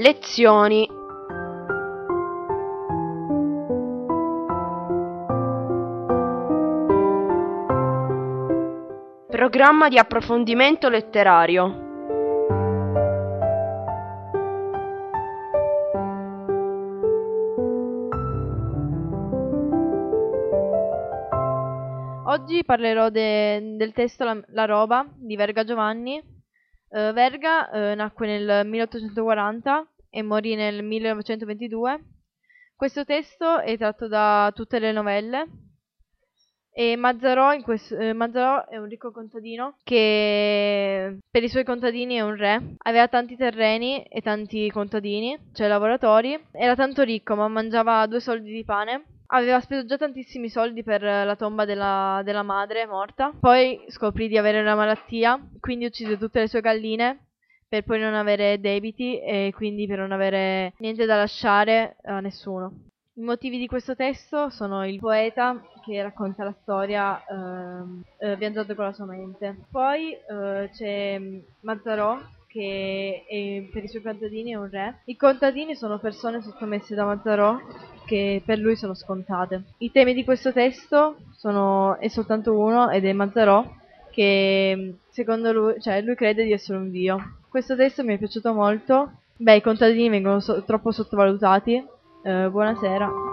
Lezioni Programma di approfondimento letterario Oggi parlerò de- del testo la-, la roba di Verga Giovanni. Eh, Verga eh, nacque nel 1840 e morì nel 1922. Questo testo è tratto da tutte le novelle e Mazzarò, questo, eh, Mazzarò è un ricco contadino che per i suoi contadini è un re. Aveva tanti terreni e tanti contadini, cioè lavoratori. Era tanto ricco ma mangiava due soldi di pane aveva speso già tantissimi soldi per la tomba della, della, madre morta. Poi scoprì di avere una malattia, quindi uccise tutte le sue galline per poi non avere debiti e quindi per non avere niente da lasciare a nessuno. I motivi di questo testo sono il poeta che racconta la storia eh, eh, viaggiando con la sua mente. Poi eh, c'è Mazzarò che è, per i suoi contadini è un re. I contadini sono persone sottomesse da Mazzarò che per lui sono scontate. I temi di questo testo sono, è soltanto uno ed è Mazzarò che secondo lui, cioè lui crede di essere un dio. Questo testo mi è piaciuto molto. Beh, i contadini vengono so- troppo sottovalutati. Eh, buonasera.